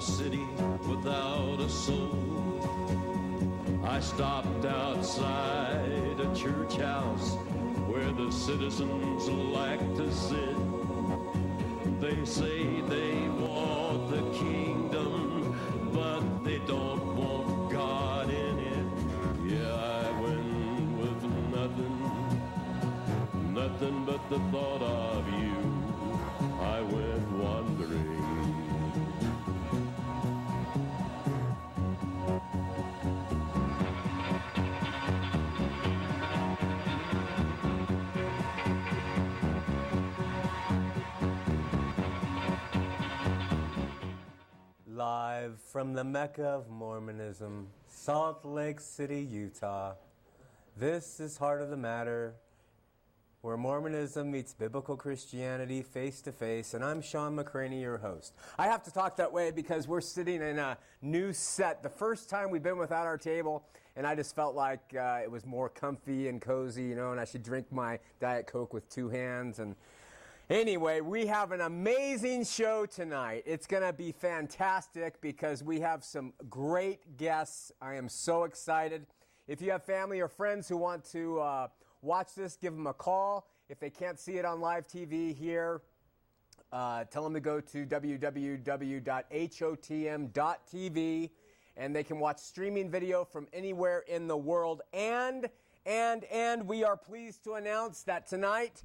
a city without a soul. I stopped outside a church house where the citizens like to sit. They say they want the kingdom, but they don't want God Live from the Mecca of Mormonism, Salt Lake City, Utah. This is Heart of the Matter, where Mormonism meets biblical Christianity face to face, and I'm Sean McCraney, your host. I have to talk that way because we're sitting in a new set. The first time we've been without our table, and I just felt like uh, it was more comfy and cozy, you know, and I should drink my Diet Coke with two hands and Anyway, we have an amazing show tonight. It's going to be fantastic because we have some great guests. I am so excited. If you have family or friends who want to uh, watch this, give them a call. If they can't see it on live TV here, uh, tell them to go to www.hotm.tv and they can watch streaming video from anywhere in the world. And, and, and we are pleased to announce that tonight,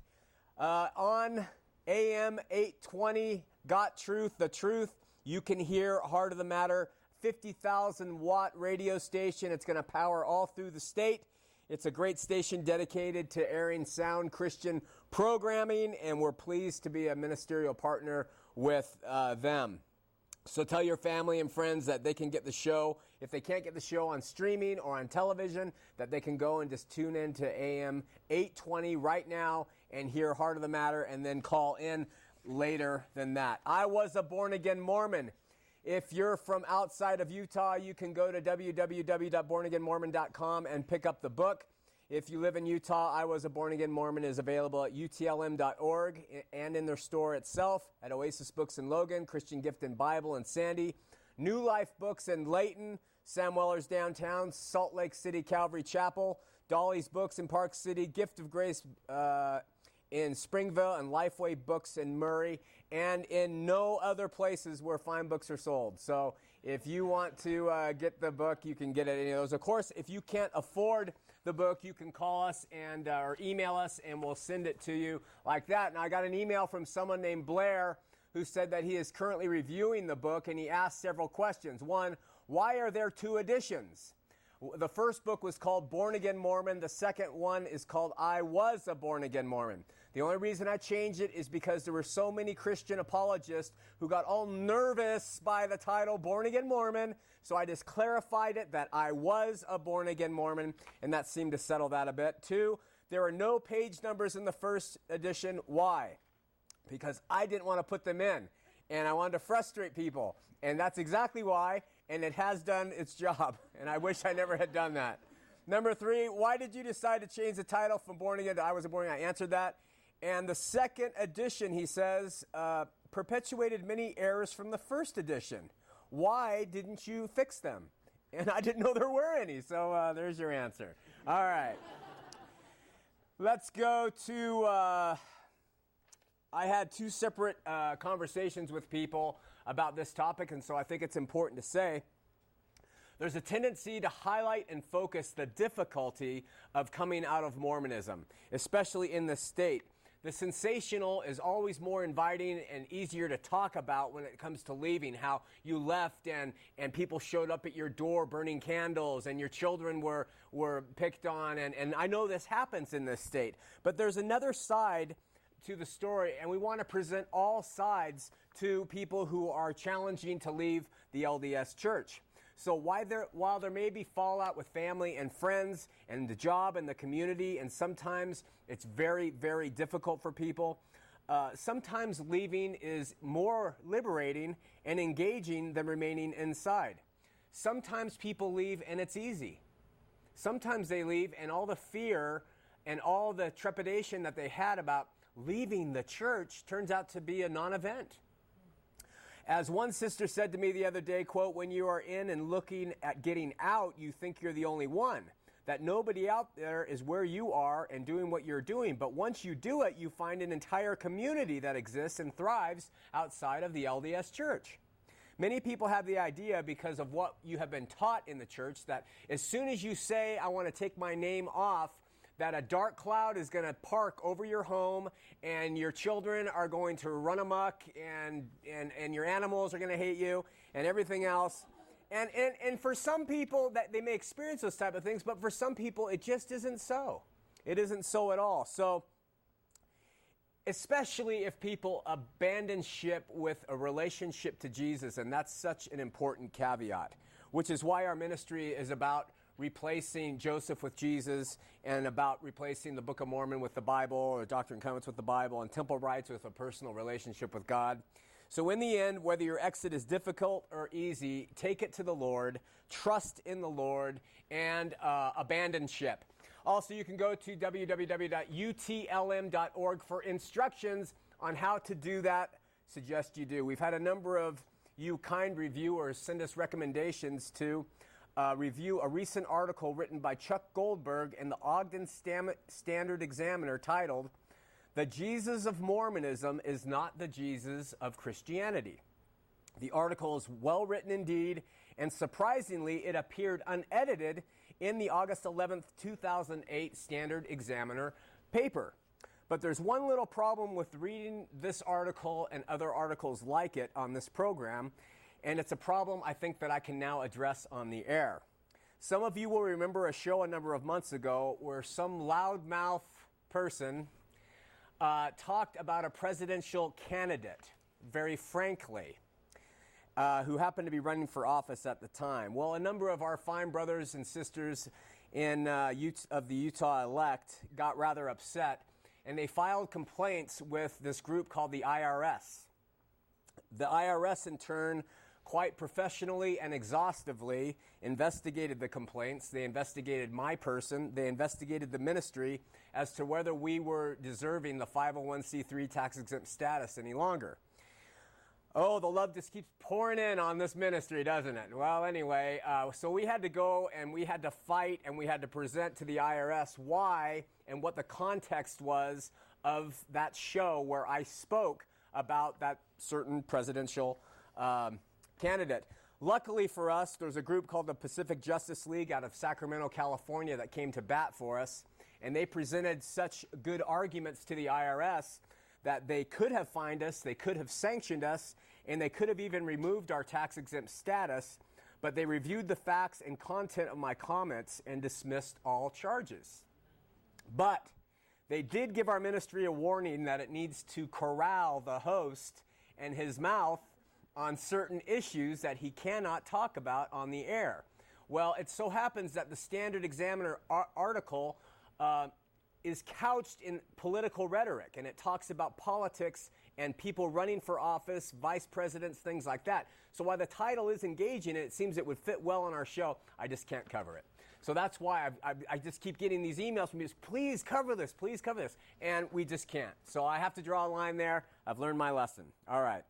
uh, on AM 820, Got Truth, The Truth, you can hear Heart of the Matter, 50,000 watt radio station. It's going to power all through the state. It's a great station dedicated to airing sound Christian programming, and we're pleased to be a ministerial partner with uh, them. So tell your family and friends that they can get the show. If they can't get the show on streaming or on television, that they can go and just tune in to AM 820 right now and hear Heart of the Matter and then call in later than that. I was a born again Mormon. If you're from outside of Utah, you can go to www.bornagainmormon.com and pick up the book. If you live in Utah, I Was a Born Again Mormon is available at utlm.org and in their store itself at Oasis Books in Logan, Christian Gift and Bible in Sandy, New Life Books in Layton, Sam Weller's downtown, Salt Lake City Calvary Chapel, Dolly's Books in Park City, Gift of Grace uh, in Springville, and Lifeway Books in Murray, and in no other places where fine books are sold. So if you want to uh, get the book, you can get it any of those. Of course, if you can't afford the book, you can call us and uh, or email us, and we'll send it to you like that. And I got an email from someone named Blair who said that he is currently reviewing the book, and he asked several questions. One, why are there two editions? The first book was called Born Again Mormon. The second one is called I Was a Born Again Mormon. The only reason I changed it is because there were so many Christian apologists who got all nervous by the title Born Again Mormon. So I just clarified it that I was a Born Again Mormon, and that seemed to settle that a bit. Two, there are no page numbers in the first edition. Why? Because I didn't want to put them in and I wanted to frustrate people. And that's exactly why and it has done its job. And I wish I never had done that. Number three, why did you decide to change the title from Born Again to I Was a Born Again? I answered that. And the second edition, he says, uh, perpetuated many errors from the first edition. Why didn't you fix them? And I didn't know there were any. So uh, there's your answer. All right. Let's go to. Uh, I had two separate uh, conversations with people about this topic, and so I think it's important to say. There's a tendency to highlight and focus the difficulty of coming out of Mormonism, especially in the state. The sensational is always more inviting and easier to talk about when it comes to leaving. How you left and, and people showed up at your door burning candles and your children were, were picked on. And, and I know this happens in this state. But there's another side to the story, and we want to present all sides to people who are challenging to leave the LDS church. So there, while there may be fallout with family and friends and the job and the community, and sometimes it's very, very difficult for people, uh, sometimes leaving is more liberating and engaging than remaining inside. Sometimes people leave and it's easy. Sometimes they leave and all the fear and all the trepidation that they had about leaving the church turns out to be a non event. As one sister said to me the other day, quote, when you are in and looking at getting out, you think you're the only one. That nobody out there is where you are and doing what you're doing. But once you do it, you find an entire community that exists and thrives outside of the LDS church. Many people have the idea because of what you have been taught in the church that as soon as you say, I want to take my name off, that a dark cloud is going to park over your home and your children are going to run amok and, and, and your animals are going to hate you and everything else. And, and, and for some people, that they may experience those type of things, but for some people, it just isn't so. It isn't so at all. So, especially if people abandon ship with a relationship to Jesus, and that's such an important caveat, which is why our ministry is about replacing Joseph with Jesus and about replacing the Book of Mormon with the Bible or Doctrine and Covenants with the Bible and temple rites with a personal relationship with God. So, in the end, whether your exit is difficult or easy, take it to the Lord, trust in the Lord, and uh, abandon ship. Also, you can go to www.utlm.org for instructions on how to do that. Suggest you do. We've had a number of you kind reviewers send us recommendations to uh, review a recent article written by Chuck Goldberg in the Ogden Stam- Standard Examiner titled, The Jesus of Mormonism is Not the Jesus of Christianity. The article is well written indeed, and surprisingly, it appeared unedited in the August 11th, 2008 Standard Examiner paper. But there's one little problem with reading this article and other articles like it on this program, and it's a problem I think that I can now address on the air. Some of you will remember a show a number of months ago where some loudmouth person uh, talked about a presidential candidate very frankly uh, who happened to be running for office at the time. Well, a number of our fine brothers and sisters in, uh, of the Utah elect got rather upset, and they filed complaints with this group called the IRS. The IRS, in turn, quite professionally and exhaustively investigated the complaints. They investigated my person. They investigated the ministry as to whether we were deserving the 501c3 tax exempt status any longer. Oh, the love just keeps pouring in on this ministry, doesn't it? Well, anyway, uh, so we had to go and we had to fight and we had to present to the IRS why and what the context was of that show where I spoke about that certain presidential um, candidate. Luckily for us, there's a group called the Pacific Justice League out of Sacramento, California, that came to bat for us, and they presented such good arguments to the IRS that they could have fined us, they could have sanctioned us, and they could have even removed our tax exempt status, but they reviewed the facts and content of my comments and dismissed all charges. But they did give our ministry a warning that it needs to corral the host and his mouth on certain issues that he cannot talk about on the air. Well, it so happens that the Standard Examiner article uh, is couched in political rhetoric, and it talks about politics and people running for office, vice presidents, things like that. So while the title is engaging and it seems it would fit well on our show, I just can't cover it. So that's why I, I, I just keep getting these emails from you. Please cover this. Please cover this. And we just can't. So I have to draw a line there. I've learned my lesson. All right.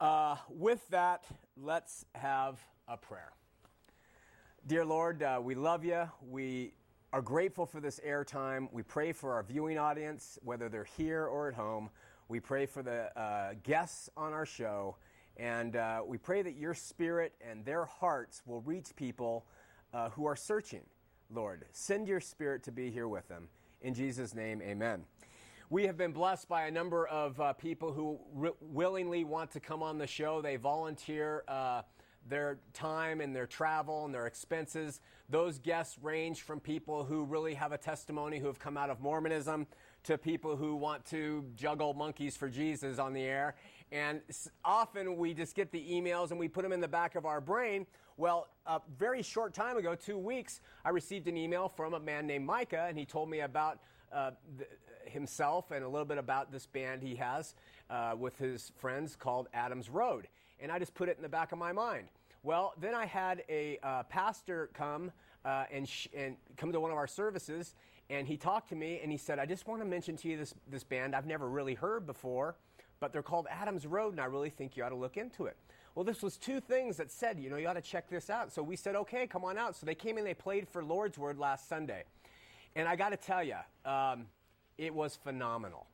Uh, with that, let's have a prayer. Dear Lord, uh, we love you. We are grateful for this airtime. We pray for our viewing audience, whether they're here or at home. We pray for the uh, guests on our show. And uh, we pray that your spirit and their hearts will reach people uh, who are searching. Lord, send your spirit to be here with them. In Jesus' name, amen. We have been blessed by a number of uh, people who willingly want to come on the show. They volunteer uh, their time and their travel and their expenses. Those guests range from people who really have a testimony who have come out of Mormonism to people who want to juggle monkeys for Jesus on the air. And often we just get the emails and we put them in the back of our brain. Well, a very short time ago, two weeks, I received an email from a man named Micah, and he told me about uh, himself and a little bit about this band he has uh, with his friends called Adams Road and I just put it in the back of my mind. Well, then I had a uh, pastor come uh, and, sh- and come to one of our services, And he talked to me and he said, I just want to mention to you this, this band I've never really heard before, but they're called Adams Road, and I really think you ought to look into it. Well, this was two things that said, you know, you ought to check this out. So we said, okay, come on out. So they came in, they played for Lord's Word last Sunday. And I got to tell you, um, it was phenomenal.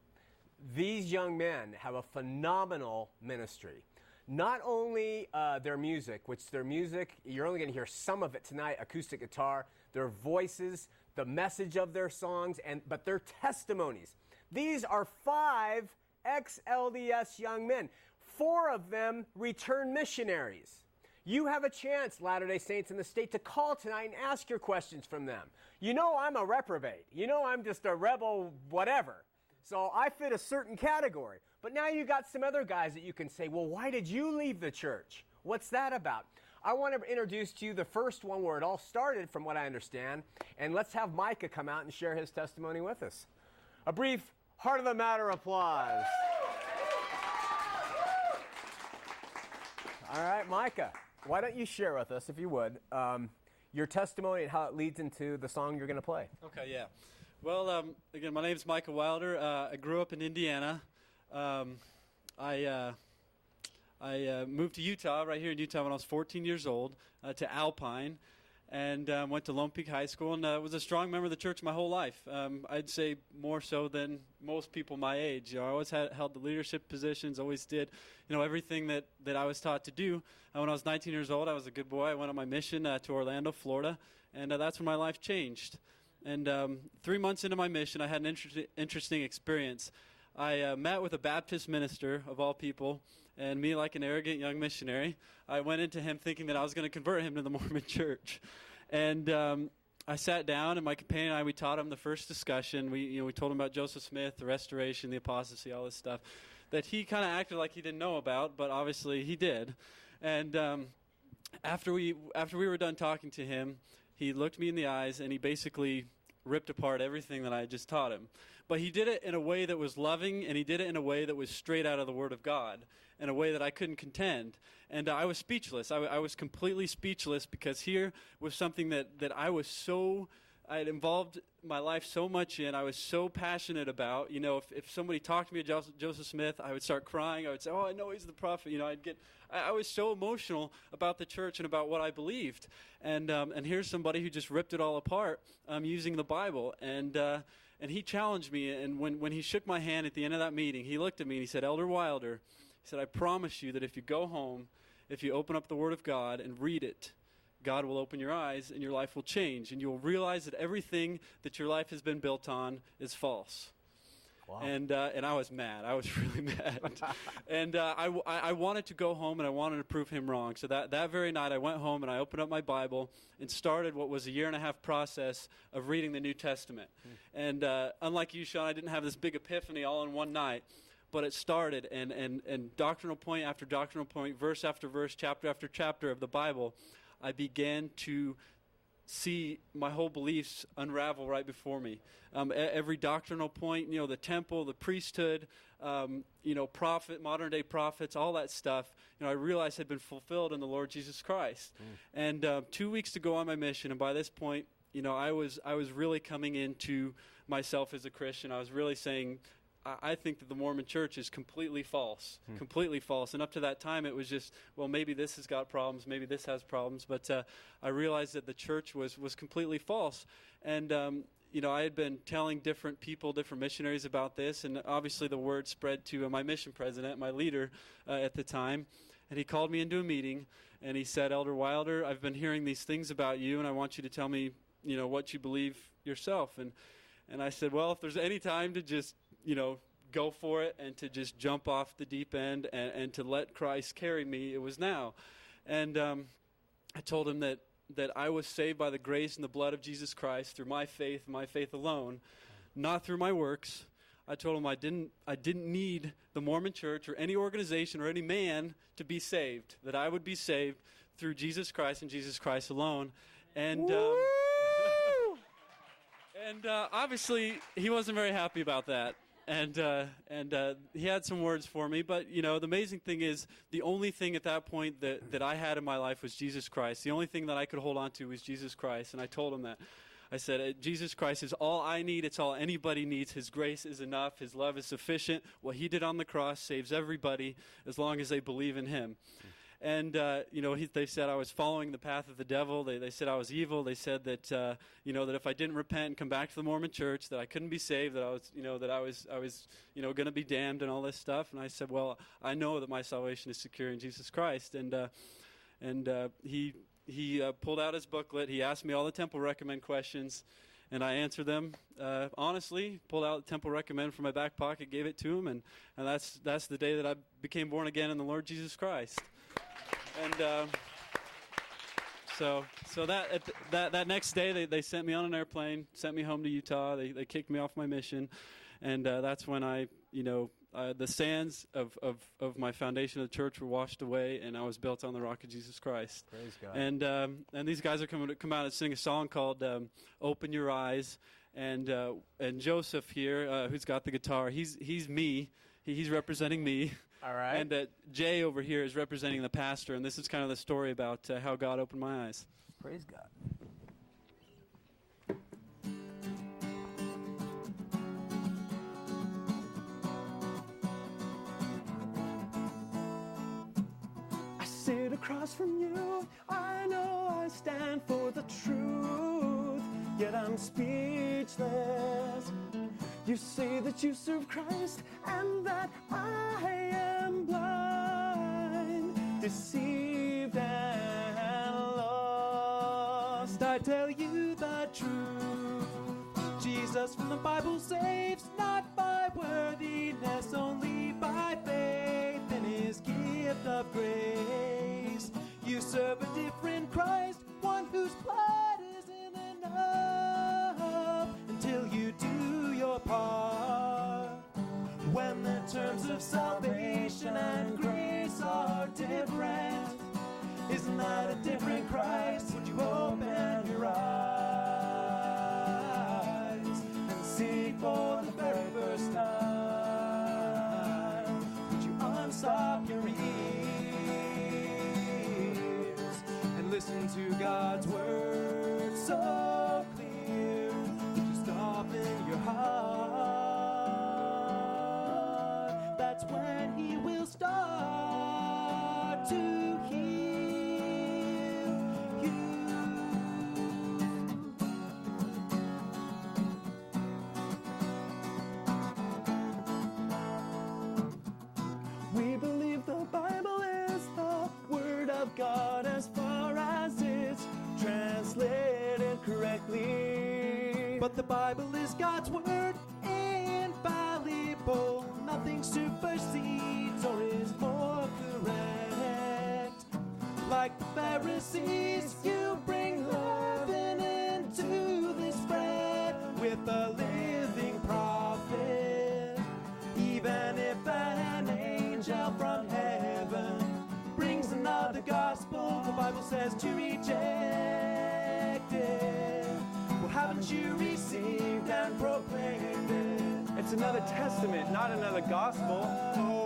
These young men have a phenomenal ministry. Not only uh, their music, which their music, you're only going to hear some of it tonight acoustic guitar, their voices, the message of their songs, and, but their testimonies. These are five ex LDS young men. Four of them returned missionaries. You have a chance, Latter day Saints in the state, to call tonight and ask your questions from them. You know I'm a reprobate. You know I'm just a rebel, whatever. So I fit a certain category. But now you got some other guys that you can say, well, why did you leave the church? What's that about? I want to introduce to you the first one where it all started, from what I understand. And let's have Micah come out and share his testimony with us. A brief heart of the matter applause. All right, Micah, why don't you share with us, if you would, um, your testimony and how it leads into the song you're going to play? Okay, yeah. Well, um, again, my name is Micah Wilder. Uh, I grew up in Indiana. Um, I uh, I uh, moved to Utah, right here in Utah, when I was 14 years old, uh, to Alpine, and um, went to Lone Peak High School, and uh, was a strong member of the church my whole life. Um, I'd say more so than most people my age. You know, I always had, held the leadership positions, always did, you know, everything that, that I was taught to do. Uh, when I was 19 years old, I was a good boy. I went on my mission uh, to Orlando, Florida, and uh, that's when my life changed. And um, three months into my mission, I had an inter- interesting experience. I uh, met with a Baptist minister, of all people, and me, like an arrogant young missionary, I went into him thinking that I was going to convert him to the Mormon church. And um, I sat down, and my companion and I, we taught him the first discussion. We, you know, we told him about Joseph Smith, the restoration, the apostasy, all this stuff that he kind of acted like he didn't know about, but obviously he did. And um, after we after we were done talking to him, he looked me in the eyes and he basically ripped apart everything that I had just taught him. But he did it in a way that was loving, and he did it in a way that was straight out of the Word of God, in a way that I couldn't contend. And uh, I was speechless. I, w- I was completely speechless because here was something that, that I was so. I had involved my life so much in, I was so passionate about. You know, if, if somebody talked to me Joseph Smith, I would start crying. I would say, Oh, I know he's the prophet. You know, I'd get, I, I was so emotional about the church and about what I believed. And, um, and here's somebody who just ripped it all apart um, using the Bible. And, uh, and he challenged me. And when, when he shook my hand at the end of that meeting, he looked at me and he said, Elder Wilder, said, I promise you that if you go home, if you open up the Word of God and read it, God will open your eyes and your life will change. And you will realize that everything that your life has been built on is false. Wow. And, uh, and I was mad. I was really mad. and uh, I, I wanted to go home and I wanted to prove him wrong. So that, that very night, I went home and I opened up my Bible and started what was a year and a half process of reading the New Testament. Mm. And uh, unlike you, Sean, I didn't have this big epiphany all in one night. But it started, and, and, and doctrinal point after doctrinal point, verse after verse, chapter after chapter of the Bible, I began to see my whole beliefs unravel right before me. Um, every doctrinal point, you know, the temple, the priesthood, um, you know, prophet, modern day prophets, all that stuff, you know, I realized had been fulfilled in the Lord Jesus Christ. Mm. And uh, two weeks to go on my mission, and by this point, you know, I was I was really coming into myself as a Christian. I was really saying, I think that the Mormon church is completely false, hmm. completely false. And up to that time, it was just, well, maybe this has got problems, maybe this has problems. But uh, I realized that the church was, was completely false. And, um, you know, I had been telling different people, different missionaries about this. And obviously, the word spread to my mission president, my leader uh, at the time. And he called me into a meeting and he said, Elder Wilder, I've been hearing these things about you, and I want you to tell me, you know, what you believe yourself. And, and I said, well, if there's any time to just you know, go for it and to just jump off the deep end and, and to let Christ carry me, it was now. And um, I told him that, that I was saved by the grace and the blood of Jesus Christ through my faith, my faith alone, not through my works. I told him I didn't, I didn't need the Mormon church or any organization or any man to be saved, that I would be saved through Jesus Christ and Jesus Christ alone. And. Um, and uh, obviously, he wasn't very happy about that and uh, and uh, he had some words for me. But you know, the amazing thing is, the only thing at that point that that I had in my life was Jesus Christ. The only thing that I could hold on to was Jesus Christ, and I told him that. I said, uh, Jesus Christ is all I need. It's all anybody needs. His grace is enough. His love is sufficient. What He did on the cross saves everybody as long as they believe in Him. And, uh, you know, he, they said I was following the path of the devil. They, they said I was evil. They said that, uh, you know, that if I didn't repent and come back to the Mormon church, that I couldn't be saved, that I was, you know, that I was, I was, you know, going to be damned and all this stuff. And I said, well, I know that my salvation is secure in Jesus Christ. And, uh, and uh, he, he uh, pulled out his booklet. He asked me all the temple recommend questions and I answered them uh, honestly. Pulled out the temple recommend from my back pocket, gave it to him, and, and that's that's the day that I became born again in the Lord Jesus Christ. And uh, so so that th- that that next day they, they sent me on an airplane, sent me home to Utah. They they kicked me off my mission, and uh, that's when I you know uh, the sands of, of, of my foundation of the church were washed away, and I was built on the rock of Jesus Christ. Praise God. And um, and these guys are coming to come out and sing a song called um, "Open Your Eyes." And uh, and Joseph here, uh, who's got the guitar, he's he's me. He, he's representing me. All right. And uh, Jay over here is representing the pastor. And this is kind of the story about uh, how God opened my eyes. Praise God. I sit across from you. I know I stand for the truth, yet I'm speechless. You say that you serve Christ and that I am blind, deceived and lost. I tell you the truth. Jesus from the Bible saves, But the Bible is God's Word, infallible. Nothing supersedes or is more correct. Like the Pharisees, you bring leaven into this bread with a living prophet. Even if an angel from heaven brings another gospel, the Bible says to reject. Haven't you received and it? It's another testament, not another gospel.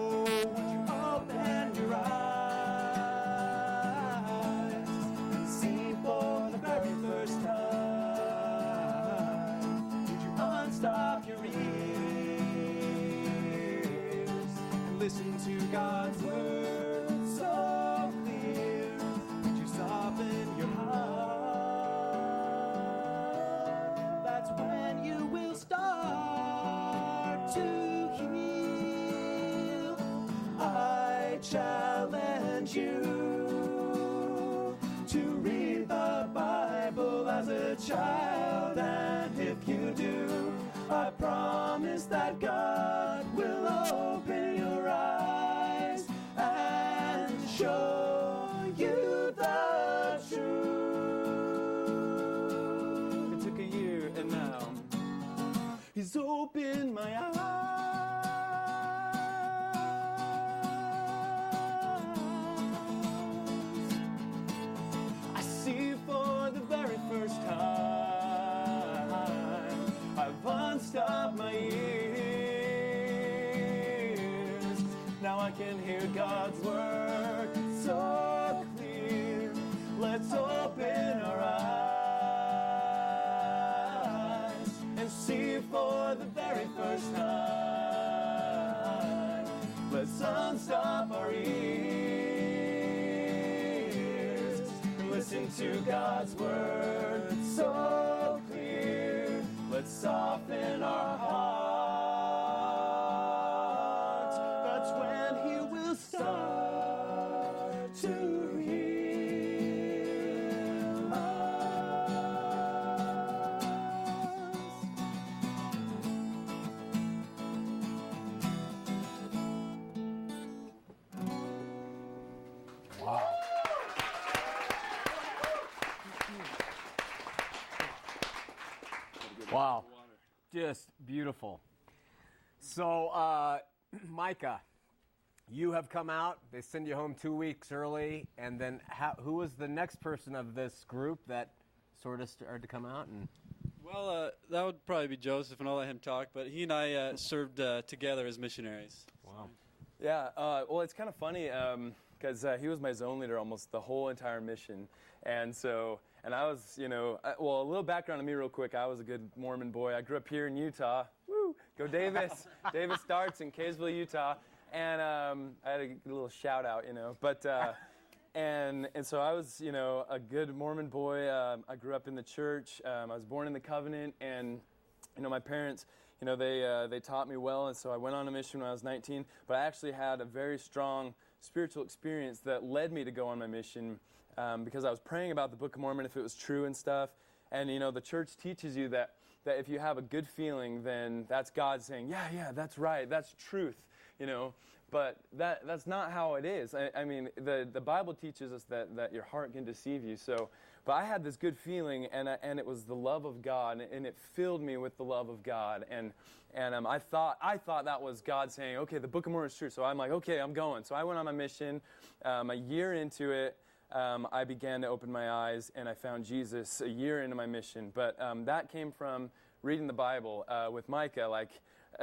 Unstop our ears. Listen to God's word so clear. Let's soften our hearts. Beautiful. So, uh, Micah, you have come out. They send you home two weeks early. And then how, who was the next person of this group that sort of started to come out? And Well, uh, that would probably be Joseph, and I'll let him talk. But he and I uh, served uh, together as missionaries. Wow. Yeah, uh, well, it's kind of funny because uh, he was my zone leader almost the whole entire mission. And so, and I was, you know, I, well, a little background on me, real quick. I was a good Mormon boy. I grew up here in Utah. Woo! Go Davis! Davis Darts in Kaysville, Utah. And um, I had a little shout out, you know. But, uh, and, and so I was, you know, a good Mormon boy. Um, I grew up in the church. Um, I was born in the covenant. And, you know, my parents, you know, they, uh, they taught me well, and so I went on a mission when I was 19. But I actually had a very strong spiritual experience that led me to go on my mission um, because I was praying about the Book of Mormon, if it was true and stuff. And, you know, the church teaches you that, that if you have a good feeling, then that's God saying, yeah, yeah, that's right, that's truth, you know. But that, that's not how it is. I, I mean, the, the Bible teaches us that, that your heart can deceive you. So, but I had this good feeling, and, I, and it was the love of God, and it filled me with the love of God. And, and um, I, thought, I thought that was God saying, okay, the Book of Mormon is true. So I'm like, okay, I'm going. So I went on my mission. Um, a year into it, um, I began to open my eyes, and I found Jesus a year into my mission. But um, that came from reading the Bible uh, with Micah. Like,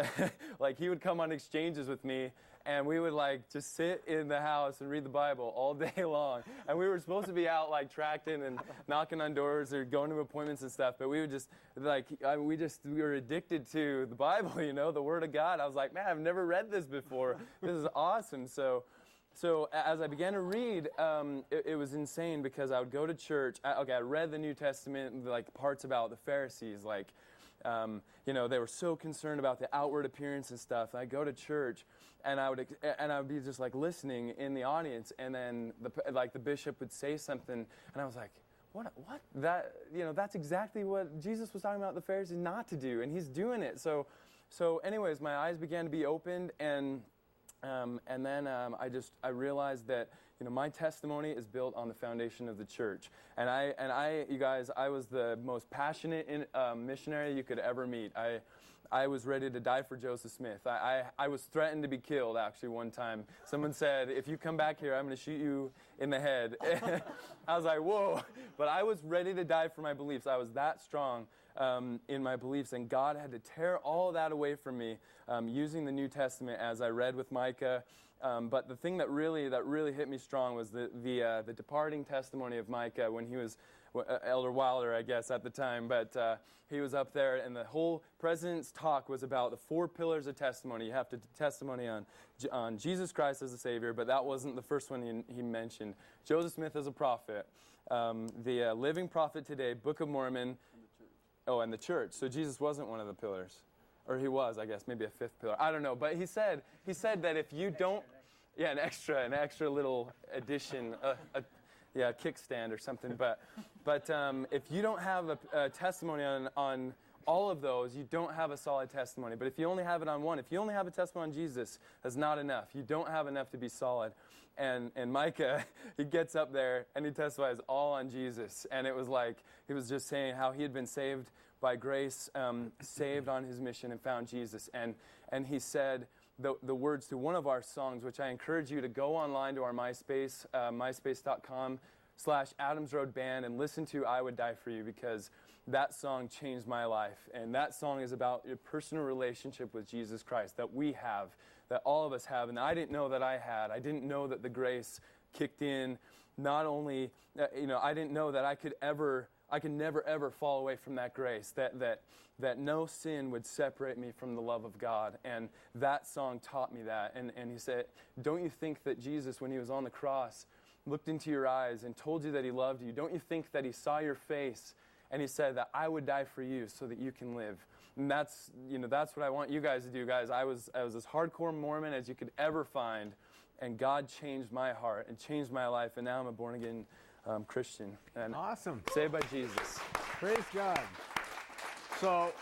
like he would come on exchanges with me, and we would like just sit in the house and read the Bible all day long. And we were supposed to be out like tracting and knocking on doors or going to appointments and stuff, but we would just like I, we just we were addicted to the Bible, you know, the Word of God. I was like, man, I've never read this before. This is awesome. So. So as I began to read, um, it, it was insane because I would go to church. I, okay, I read the New Testament, like parts about the Pharisees, like um, you know, they were so concerned about the outward appearance and stuff. I go to church, and I would and I would be just like listening in the audience, and then the like the bishop would say something, and I was like. What, what that you know that's exactly what jesus was talking about the pharisees not to do and he's doing it so so anyways my eyes began to be opened and um, and then um, I just I realized that you know my testimony is built on the foundation of the church, and I and I you guys I was the most passionate in, um, missionary you could ever meet. I I was ready to die for Joseph Smith. I, I, I was threatened to be killed actually one time. Someone said, if you come back here, I'm going to shoot you in the head. I was like, whoa. But I was ready to die for my beliefs. I was that strong um, in my beliefs, and God had to tear all that away from me um, using the New Testament as I read with Micah. Um, but the thing that really that really hit me strong was the the, uh, the departing testimony of Micah when he was uh, Elder Wilder, I guess, at the time. But uh, he was up there, and the whole president's talk was about the four pillars of testimony. You have to testimony on on Jesus Christ as a Savior, but that wasn't the first one he, he mentioned. Joseph Smith as a prophet, um, the uh, living prophet today, Book of Mormon. Oh, and the church. So Jesus wasn't one of the pillars, or he was, I guess, maybe a fifth pillar. I don't know, but he said he said that if you don't, yeah, an extra, an extra little addition, a, a, yeah, a kickstand or something. But but um, if you don't have a, a testimony on on all of those, you don't have a solid testimony. But if you only have it on one, if you only have a testimony on Jesus, that's not enough. You don't have enough to be solid. And, and Micah, he gets up there and he testifies all on Jesus. And it was like he was just saying how he had been saved by grace, um, saved on his mission, and found Jesus. And, and he said the, the words to one of our songs, which I encourage you to go online to our MySpace, uh, myspace.com slash Adams Road Band, and listen to I Would Die For You because that song changed my life. And that song is about your personal relationship with Jesus Christ that we have, that all of us have. And I didn't know that I had. I didn't know that the grace kicked in. Not only, uh, you know, I didn't know that I could ever, I could never ever fall away from that grace. That that that no sin would separate me from the love of God. And that song taught me that. And and he said, don't you think that Jesus, when he was on the cross, looked into your eyes and told you that he loved you? Don't you think that he saw your face and he said that I would die for you so that you can live? And that's you know that's what I want you guys to do, guys. I was I was as hardcore Mormon as you could ever find and God changed my heart and changed my life, and now I'm a born again um, Christian. And Awesome. Saved by Jesus. Praise God. So,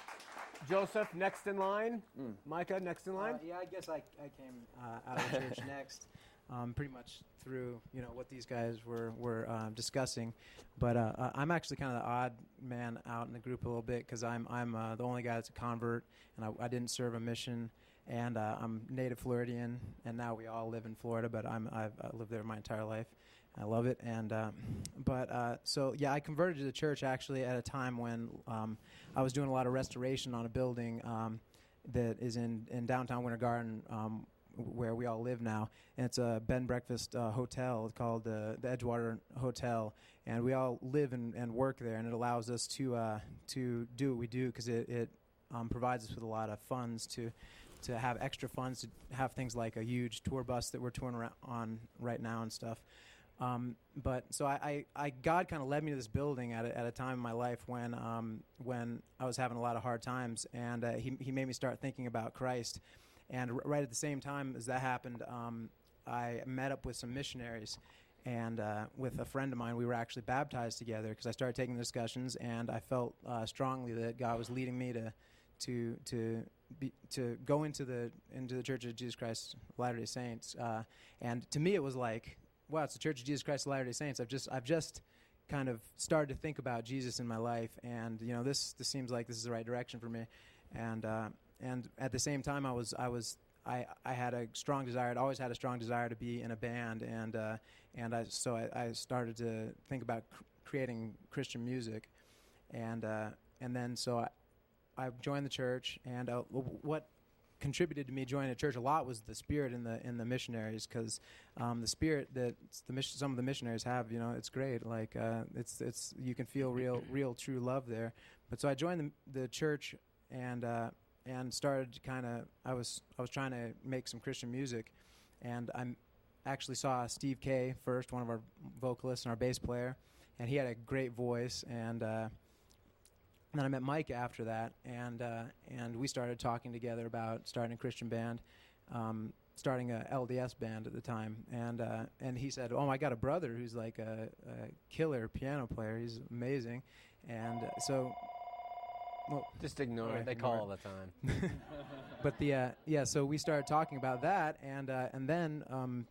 Joseph, next in line. Micah, next in line. Uh, yeah, I guess I, I came uh, out of the church next, um, pretty much through you know what these guys were were um, discussing. But uh, I'm actually kind of the odd man out in the group a little bit because I'm I'm uh, the only guy that's a convert, and I, I didn't serve a mission, and uh, I'm native Floridian, and now we all live in Florida, but I'm I've uh, lived there my entire life. I love it, and um, but uh, so yeah, I converted to the church actually at a time when um, I was doing a lot of restoration on a building um, that is in in downtown Winter Garden, um, where we all live now, and it's a bed and breakfast uh, hotel called uh, the Edgewater Hotel, and we all live and, and work there, and it allows us to uh, to do what we do because it, it um, provides us with a lot of funds to to have extra funds to have things like a huge tour bus that we're touring on right now and stuff. Um, but so I, I, I God kind of led me to this building at a, at a time in my life when um, when I was having a lot of hard times, and uh, he he made me start thinking about Christ. And r- right at the same time as that happened, um, I met up with some missionaries, and uh, with a friend of mine, we were actually baptized together because I started taking discussions, and I felt uh, strongly that God was leading me to to to be, to go into the into the Church of Jesus Christ of Latter Day Saints, uh, and to me it was like, wow, it's the Church of Jesus Christ of Latter Day Saints. I've just I've just kind of started to think about Jesus in my life, and you know this this seems like this is the right direction for me, and uh, and at the same time I was I was I, I had a strong desire. I'd always had a strong desire to be in a band, and uh, and I, so I, I started to think about cr- creating Christian music, and uh, and then so I, I joined the church, and uh, what contributed to me joining the church a lot was the spirit in the in the missionaries, because um, the spirit that the mission, some of the missionaries have, you know, it's great. Like uh, it's it's you can feel real real true love there. But so I joined the the church, and uh, and started kind of I was I was trying to make some Christian music, and I actually saw Steve K first, one of our vocalists and our bass player, and he had a great voice, and uh, then I met Mike after that, and uh, and we started talking together about starting a Christian band. Um, starting a LDS band at the time, and uh, and he said, "Oh, I got a brother who's like a, a killer piano player. He's amazing," and uh, so well, Just ignore it. They call ignore all the time. but the uh, yeah, so we started talking about that, and uh, and then um,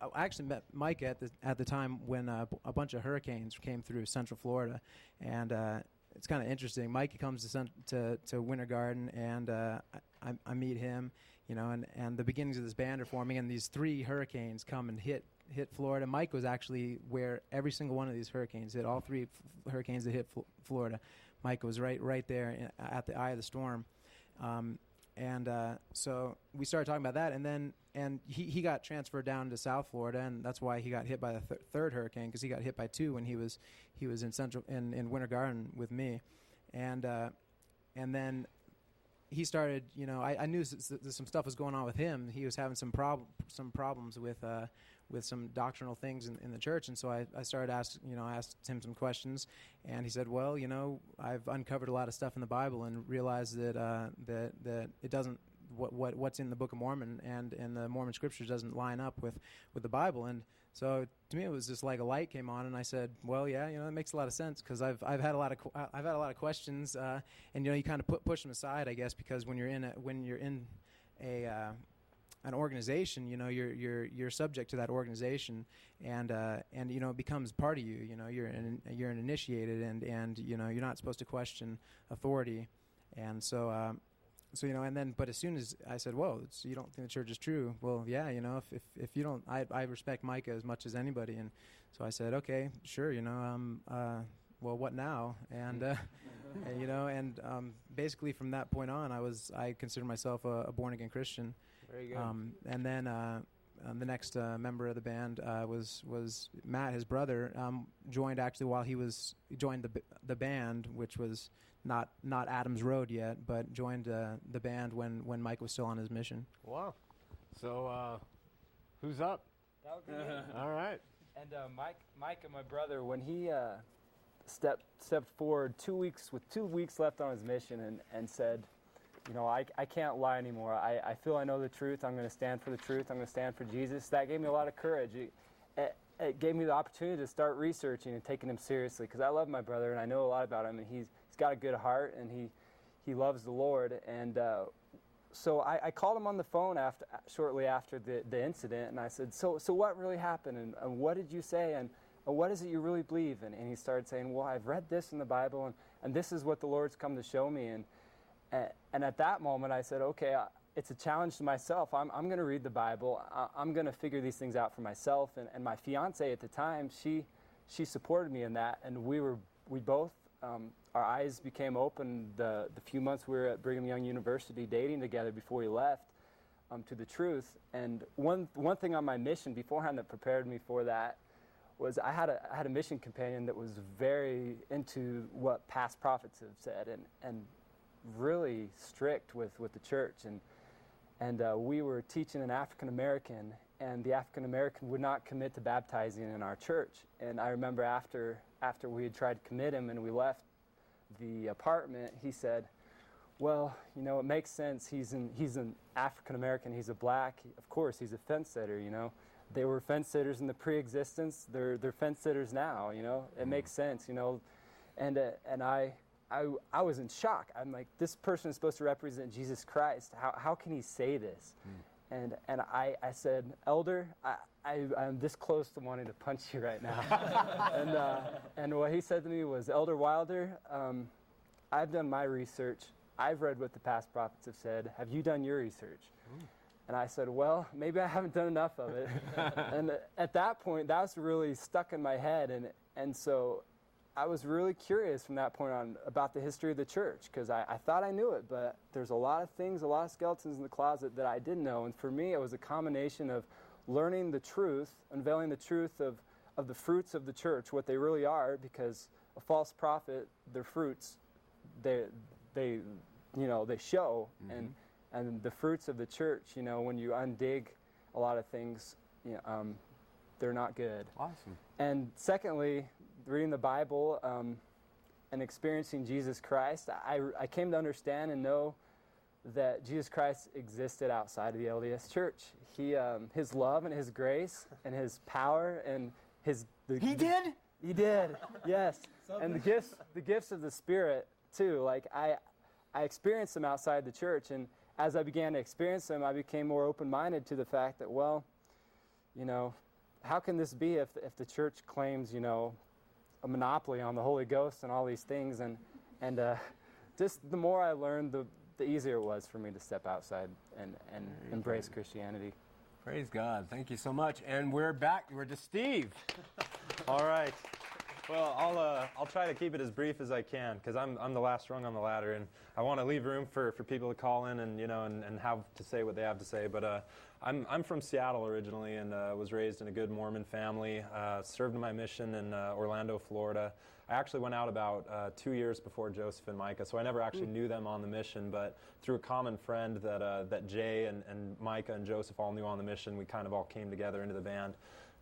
I actually met Mike at the at the time when uh, a bunch of hurricanes came through Central Florida, and uh, it's kind of interesting. Mike comes to, to to Winter Garden, and uh, I, I meet him, you know, and, and the beginnings of this band are forming, and these three hurricanes come and hit hit Florida. Mike was actually where every single one of these hurricanes hit. All three f- hurricanes that hit Fl- Florida, Mike was right right there at the eye of the storm. Um, and uh, so we started talking about that, and then and he, he got transferred down to South Florida, and that's why he got hit by the th- third hurricane because he got hit by two when he was he was in Central in, in Winter Garden with me, and uh, and then he started. You know, I, I knew s- s- some stuff was going on with him. He was having some prob- some problems with uh, with some doctrinal things in, in the church, and so I, I started ask you know I asked him some questions, and he said, well, you know, I've uncovered a lot of stuff in the Bible and realized that uh, that that it doesn't what, what what's in the Book of Mormon and and the Mormon scriptures doesn't line up with with the Bible, and so to me it was just like a light came on, and I said, well, yeah, you know, it makes a lot of sense because I've I've had a lot of I've had a lot of questions, uh, and you know, you kind of put push them aside, I guess, because when you're in a when you're in a uh, an organization, you know, you're you're you're subject to that organization, and uh, and you know it becomes part of you. You know, you're an, you're an initiated, and and you know you're not supposed to question authority, and so. Um, so you know, and then, but as soon as I said, "Whoa, you don't think the church is true?" Well, yeah, you know, if if, if you don't, I I respect Micah as much as anybody, and so I said, "Okay, sure," you know, um, uh, well, what now? And uh, and, you know, and um, basically from that point on, I was I consider myself a, a born again Christian. Very good. Um, and then, uh, um, the next uh, member of the band uh, was was Matt, his brother, um, joined actually while he was he joined the the band, which was not not Adams Road yet, but joined uh, the band when when Mike was still on his mission. Wow. So, uh, who's up? All right. And uh, Mike, Mike, and my brother, when he uh, stepped stepped forward two weeks with two weeks left on his mission, and, and said, you know, I, I can't lie anymore. I, I feel I know the truth. I'm going to stand for the truth. I'm going to stand for Jesus. That gave me a lot of courage. It, it, it gave me the opportunity to start researching and taking him seriously because I love my brother and I know a lot about him, and he's he's got a good heart and he he loves the Lord. And uh, so I, I called him on the phone after shortly after the, the incident, and I said, "So so what really happened, and, and what did you say, and, what is it you really believe?" And, and he started saying, "Well, I've read this in the Bible, and, and this is what the Lord's come to show me." And and, at that moment, I said, "Okay." I, it's a challenge to myself. I'm, I'm going to read the Bible. I, I'm going to figure these things out for myself. And, and my fiance at the time, she, she supported me in that. And we were, we both, um, our eyes became open the, the few months we were at Brigham Young University dating together before we left um, to the truth. And one, one thing on my mission beforehand that prepared me for that was I had a, I had a mission companion that was very into what past prophets have said and, and really strict with, with the church. And, and uh, we were teaching an African American, and the African American would not commit to baptizing in our church. And I remember after, after we had tried to commit him and we left the apartment, he said, Well, you know, it makes sense. He's an, he's an African American, he's a black. Of course, he's a fence sitter, you know. They were fence sitters in the pre existence, they're, they're fence sitters now, you know. It makes sense, you know. And, uh, and I, I, I was in shock. I'm like, this person is supposed to represent Jesus Christ. How, how can he say this? And, and I, I said, Elder, I, I, I'm this close to wanting to punch you right now. and, uh, and what he said to me was, Elder Wilder, um, I've done my research. I've read what the past prophets have said. Have you done your research? And I said, Well, maybe I haven't done enough of it. and at that point, that was really stuck in my head. And, and so I was really curious from that point on about the history of the church because I, I thought I knew it, but there's a lot of things, a lot of skeletons in the closet that I didn't know. And for me, it was a combination of learning the truth, unveiling the truth of, of the fruits of the church, what they really are, because a false prophet, their fruits, they, they, you know, they show. And, mm-hmm. And the fruits of the church, you know, when you undig a lot of things, you know, um, they're not good. Awesome. And secondly, reading the Bible um, and experiencing Jesus Christ, I, I came to understand and know that Jesus Christ existed outside of the LDS Church. He, um, his love and His grace and His power and His the, He did? he did, yes. and the gifts, the gifts of the Spirit too. Like I, I experienced them outside the church, and as I began to experience them, I became more open-minded to the fact that, well, you know, how can this be if if the church claims, you know, a monopoly on the Holy Ghost and all these things, and and uh, just the more I learned, the the easier it was for me to step outside and and embrace Christianity. Praise God. Thank you so much. And we're back. We're to Steve. All right. Well, I'll uh, I'll try to keep it as brief as I can because I'm I'm the last rung on the ladder, and I want to leave room for, for people to call in and you know and, and have to say what they have to say. But uh, I'm I'm from Seattle originally and uh, was raised in a good Mormon family. Uh, served my mission in uh, Orlando, Florida. I actually went out about uh, two years before Joseph and Micah, so I never actually knew them on the mission. But through a common friend that uh, that Jay and, and Micah and Joseph all knew on the mission, we kind of all came together into the band.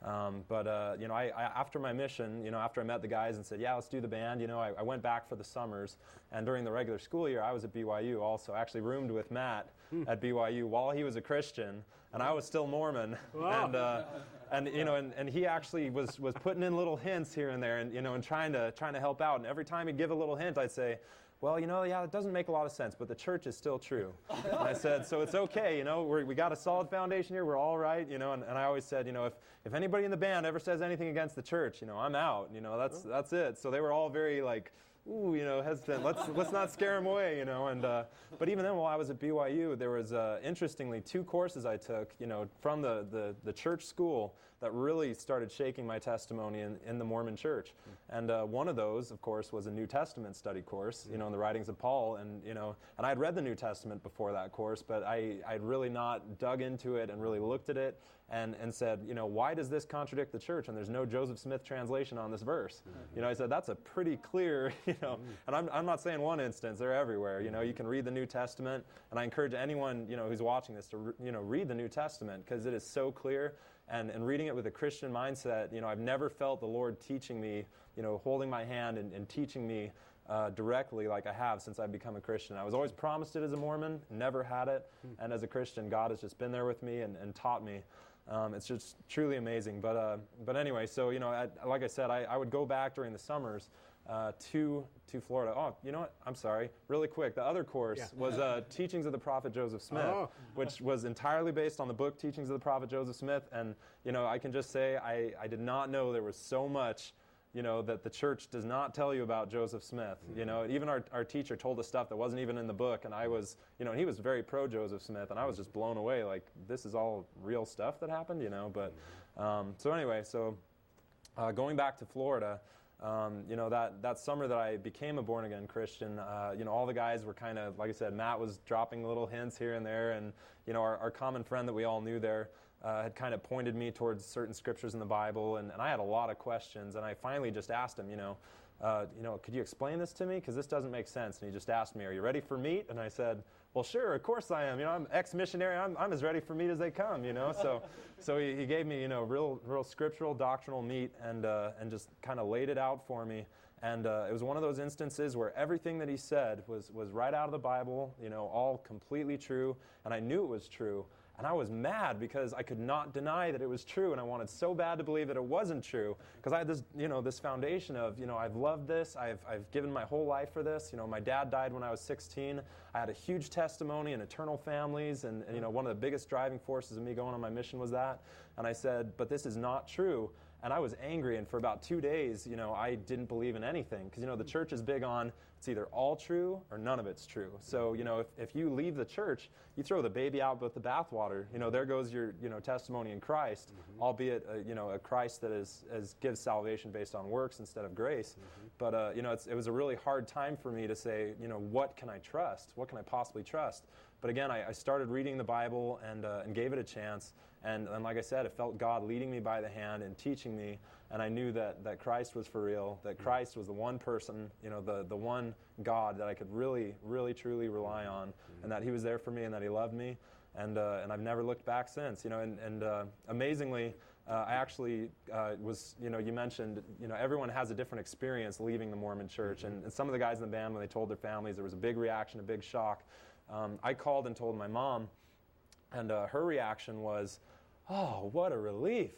Um, but uh, you know, I, I, after my mission, you know, after I met the guys and said, "Yeah, let's do the band," you know, I, I went back for the summers, and during the regular school year, I was at BYU also. I actually roomed with Matt at BYU while he was a Christian, and I was still Mormon, and uh, and you know, and, and he actually was was putting in little hints here and there, and you know, and trying to trying to help out. And every time he'd give a little hint, I'd say. Well, you know, yeah, it doesn't make a lot of sense, but the church is still true. And I said, so it's okay, you know, we're, we got a solid foundation here, we're all right, you know, and, and I always said, you know, if, if anybody in the band ever says anything against the church, you know, I'm out, you know, that's, that's it. So they were all very, like, ooh, you know, hesitant. Let's let's not scare him away, you know. And uh, but even then, while I was at BYU, there was uh, interestingly two courses I took, you know, from the, the the church school that really started shaking my testimony in, in the Mormon church. Hmm. And uh, one of those, of course, was a New Testament study course, you hmm. know, in the writings of Paul. And, you know, and I'd read the New Testament before that course, but I, I'd really not dug into it and really looked at it and, and said, you know, why does this contradict the church? And there's no Joseph Smith translation on this verse. Hmm. You know, I said, that's a pretty clear, you know, and I'm, I'm not saying one instance, they're everywhere. You know, you can read the New Testament, and I encourage anyone, you know, who's watching this to, you know, read the New Testament because it is so clear and, and reading it with a Christian mindset, you know, I've never felt the Lord teaching me, you know, holding my hand and, and teaching me uh, directly like I have since I've become a Christian. I was always promised it as a Mormon, never had it. And as a Christian, God has just been there with me and, and taught me. Um, it's just truly amazing. But, uh, but anyway, so, you know, I, like I said, I, I would go back during the summers uh, to to Florida. Oh, you know what? I'm sorry. Really quick. The other course Yeah. was uh, Teachings of the Prophet Joseph Smith, Oh. which was entirely based on the book Teachings of the Prophet Joseph Smith. And you know, I can just say I, I did not know there was so much. You know that the church does not tell you about Joseph Smith. You know, even our, our teacher told us stuff that wasn't even in the book, and I was, you know, and he was very pro Joseph Smith, and I was just blown away. Like this is all real stuff that happened, you know. But um, so anyway, so uh, going back to Florida, um, you know, that, that summer that I became a born again Christian, uh, you know, all the guys were kind of, like I said, Matt was dropping little hints here and there. And, you know, our, our common friend that we all knew there uh, had kind of pointed me towards certain scriptures in the Bible. And, and I had a lot of questions. And I finally just asked him, you know, uh, you know, could you explain this to me? Because this doesn't make sense. And he just asked me, are you ready for meat? And I said, well, sure, of course I am. You know, I'm ex-missionary. I'm, I'm as ready for meat as they come. You know, so so he, he gave me you know real real scriptural doctrinal meat and uh, and just kind of laid it out for me. And uh, it was one of those instances where everything that he said was was right out of the Bible. You know, all completely true, and I knew it was true. And I was mad because I could not deny that it was true, and I wanted so bad to believe that it wasn't true because I had this, you know, this foundation of, you know, I've loved this, I've, I've given my whole life for this. You know, my dad died when I was 16. I had a huge testimony in eternal families, and, and you know, one of the biggest driving forces of me going on my mission was that. And I said, but this is not true. And I was angry, and for about two days, you know, I didn't believe in anything because you know the church is big on it's either all true or none of it's true. So you know, if, if you leave the church, you throw the baby out with the bathwater. You know, there goes your you know testimony in Christ, albeit uh, you know a Christ that is, is gives salvation based on works instead of grace. But uh, you know, it's, it was a really hard time for me to say, you know, what can I trust? What can I possibly trust? But again, I, I started reading the Bible and, uh, and gave it a chance. And, and like I said, it felt God leading me by the hand and teaching me. And I knew that, that Christ was for real, that Christ was the one person, you know, the, the one God that I could really, really, truly rely on, and that He was there for me and that He loved me. And, uh, and I've never looked back since, you know, and, and uh, amazingly, uh, I actually uh, was, you know, you mentioned, you know, everyone has a different experience leaving the Mormon church. And, and some of the guys in the band, when they told their families, there was a big reaction, a big shock. Um, I called and told my mom, and uh, her reaction was, "Oh, what a relief!"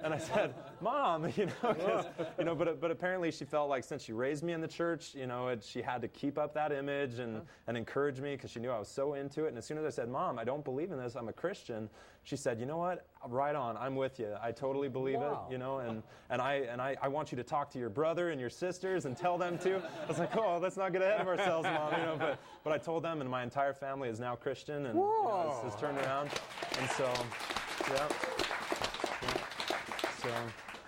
And I said, "Mom, you know, you know, but but apparently she felt like since she raised me in the church, you know, it, she had to keep up that image and uh-huh. and encourage me because she knew I was so into it. And as soon as I said, "Mom, I don't believe in this. I'm a Christian," she said, "You know what? Right on. I'm with you. I totally believe Wow. it. You know, and and I and I, I want you to talk to your brother and your sisters and tell them too." I was like, "Oh, let's not get ahead of ourselves, Mom." You know, but but I told them, and my entire family is now Christian, and you know, it's, it's turned around, and so, So.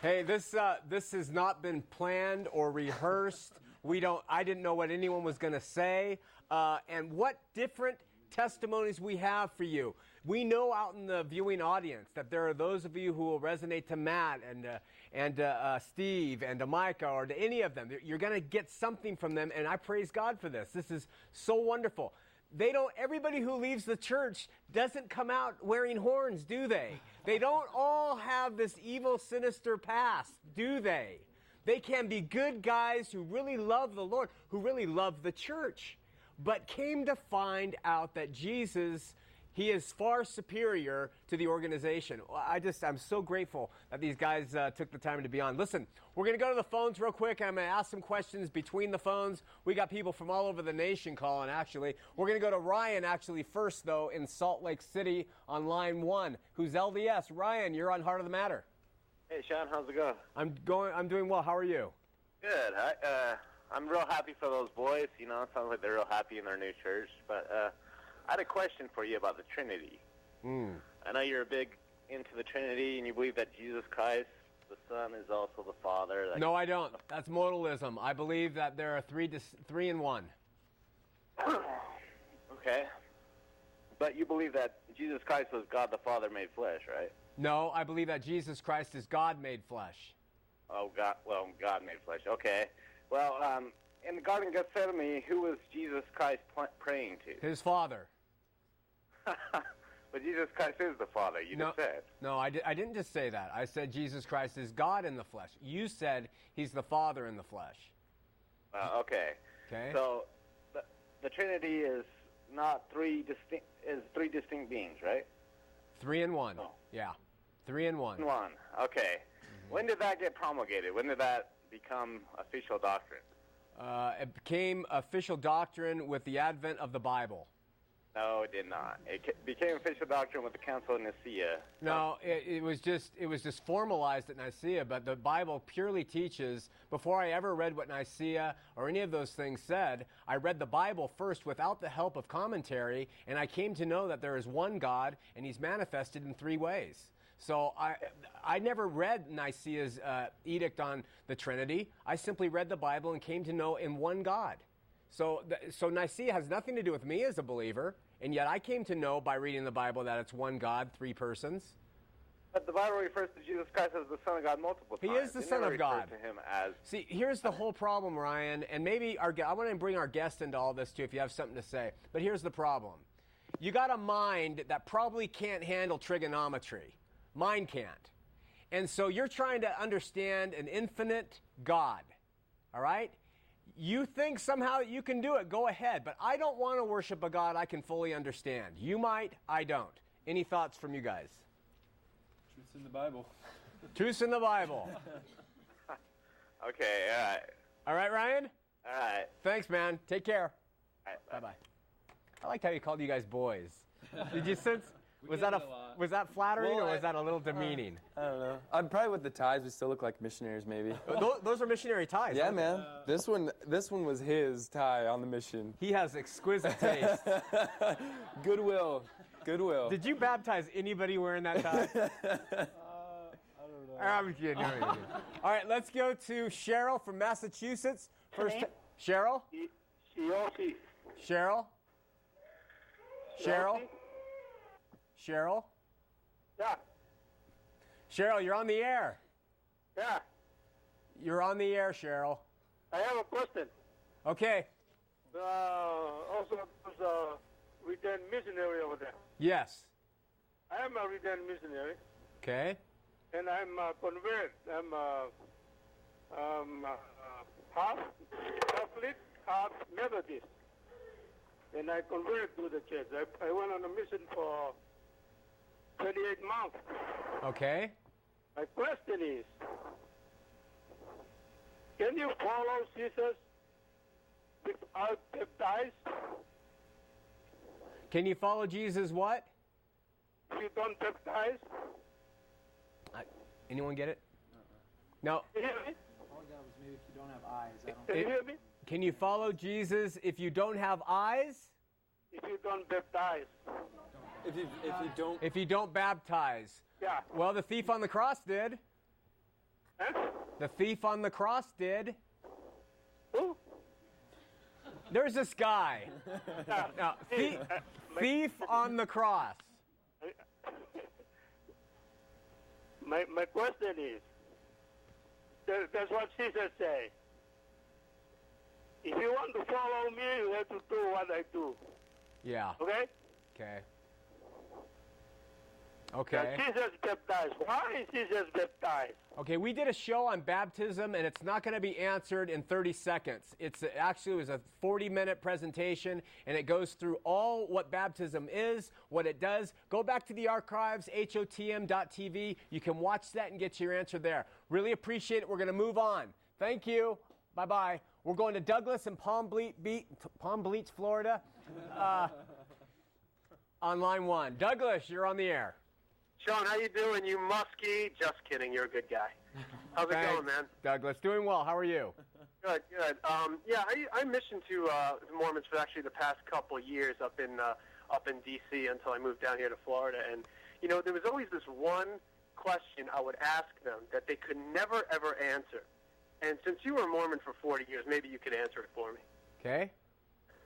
Hey, this uh, this has not been planned or rehearsed. We don't. I didn't know what anyone was going to say, uh, and what different testimonies we have for you. We know out in the viewing audience that there are those of you who will resonate to Matt and uh, and uh, uh, Steve and to Micah or to any of them. You're going to get something from them, and I praise God for this. This is so wonderful. They don't. Everybody who leaves the church doesn't come out wearing horns, do they? They don't all have this evil, sinister past, do they? They can be good guys who really love the Lord, who really love the church, but came to find out that Jesus, he is far superior to the organization. I just, I'm so grateful that these guys uh, took the time to be on. Listen, we're going to go to the phones real quick. I'm going to ask some questions between the phones. We got people from all over the nation calling, actually. We're going to go to Ryan, actually, first, though, in Salt Lake City on line one, who's LDS. Ryan, you're on Heart of the Matter. Hey, Sean, how's it going? I'm going. I'm doing well. How are you? Good. I, uh, I'm real happy for those boys. You know, it sounds like they're real happy in their new church. But uh, I had a question for you about the Trinity. Mm. I know you're a big into the Trinity, and you believe that Jesus Christ, the Son, is also the Father. That No, I don't. That's modalism. I believe that there are three, dis- three in one. Okay. But you believe that Jesus Christ was God the Father made flesh, right? No, I believe that Jesus Christ is God made flesh. Oh, God. Well, God made flesh. Okay. Well, um, in the Garden of Gethsemane, who was Jesus Christ praying to? His Father. but Jesus Christ is the Father. You No, just said. no, I, di- I didn't just say that. I said Jesus Christ is God in the flesh. You said he's the Father in the flesh. Uh, okay. Okay. So, the, the Trinity is not three distinct is three distinct beings, right? Three in one. No. Yeah. Three in one. One. Okay. When did that get promulgated? When did that become official doctrine? Uh, it became official doctrine with the advent of the Bible. No, it did not. It became official doctrine with the Council of Nicaea. No, it, it was just it was just formalized at Nicaea, but the Bible purely teaches. Before I ever read what Nicaea or any of those things said, I read the Bible first without the help of commentary, and I came to know that there is one God, and He's manifested in three ways. So I I never read Nicaea's uh, edict on the Trinity. I simply read the Bible and came to know in one God. So, th- so Nicaea has nothing to do with me as a believer, and yet I came to know by reading the Bible that it's one God, three persons. But the Bible refers to Jesus Christ as the Son of God multiple times. He is the Son of God. to him as See, here's the whole problem, Ryan, and maybe our I want to bring our guest into all this too if you have something to say. But here's the problem. You got a mind that probably can't handle trigonometry. Mine can't. And so you're trying to understand an infinite God. All right? You think somehow that you can do it, go ahead. But I don't want to worship a God I can fully understand. You might, I don't. Any thoughts from you guys? Truth's in the Bible. Truths in the Bible. Okay, all right. All right, Ryan? All right. Thanks, man. Take care. All right, Bye bye. I liked how he called you guys boys. Did you sense? Was that a, was that flattering Well, or I- was that a little demeaning? I don't know. I'm probably with the ties. We still look like missionaries, maybe. those, those are missionary ties. yeah, aren't they? man. This one, this one was his tie on the mission. He has exquisite taste. Goodwill, goodwill. Did you baptize anybody wearing that tie? I'm kidding. I'm kidding. All right, let's go to Cheryl from Massachusetts. First, Okay. Cheryl. Yossi. Cheryl. Cheryl. Cheryl. Yeah, Cheryl, you're on the air. yeah. You're on the air, Cheryl. I have a question. Okay. Uh, also, there's a return missionary over there. Yes. I am a return missionary, Okay. and I'm a convert. I'm a, um, uh, half Catholic, half Methodist. And I converted to the church. I, I went on a mission for 28 months. Okay. My question is, can you follow Jesus without baptized? Can you follow Jesus? What? If you don't baptize? I, anyone get it? No. Can you hear me? All I got was maybe if you don't have eyes. I don't Can you hear me? Can you follow Jesus if you don't have eyes? If you don't baptize. If you, if you don't, If you don't baptize? Yeah. Well, the thief on the cross did. Huh? The thief on the cross did. Who? There's this guy. Now, Hey, thief, uh, my- thief on the cross. My, my question is, that's what Jesus said. If you want to follow me, you have to do what I do. Yeah. Okay? Okay. Okay. Jesus baptized. Why is Jesus baptized? Okay, we did a show on baptism, and it's not going to be answered in 30 seconds. It's actually it was a 40-minute presentation, and it goes through all what baptism is, what it does. Go back to the archives, hotm.tv. You can watch that and get your answer there. Really appreciate it. We're going to move on. Thank you. Bye bye. We're going to Douglas in Palm Bleach, Palm Bleach Florida, uh, on line one. Douglas, you're on the air. Sean, how you doing, you muskie? Just kidding, you're a good guy. How's it going, man? Douglas, doing well. How are you? Good, good. Um, yeah, I, I missioned to uh, the Mormons for actually the past couple years up in uh, up in D.C. until I moved down here to Florida, and you know there was always this one question I would ask them that they could never ever answer. And since you were a Mormon for 40 years, maybe you could answer it for me. Okay.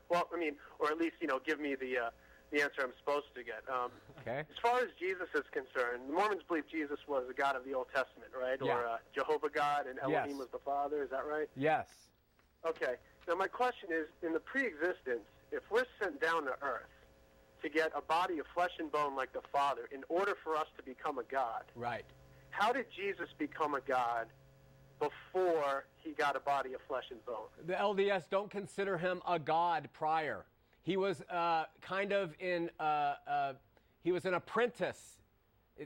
Well, I mean, or at least you know give me the uh, the answer I'm supposed to get. Um, Okay. as far as Jesus is concerned, the Mormons believe Jesus was the God of the Old Testament, right? Yeah. Or uh, Jehovah God and Elohim Yes. was the Father. Is that right? Yes. Okay. Now my question is, in the pre-existence, if we're sent down to earth to get a body of flesh and bone like the Father, in order for us to become a God, Right. how did Jesus become a God before he got a body of flesh and bone? The LDS don't consider him a god prior. He was uh, kind of in. Uh, uh, he was an apprentice.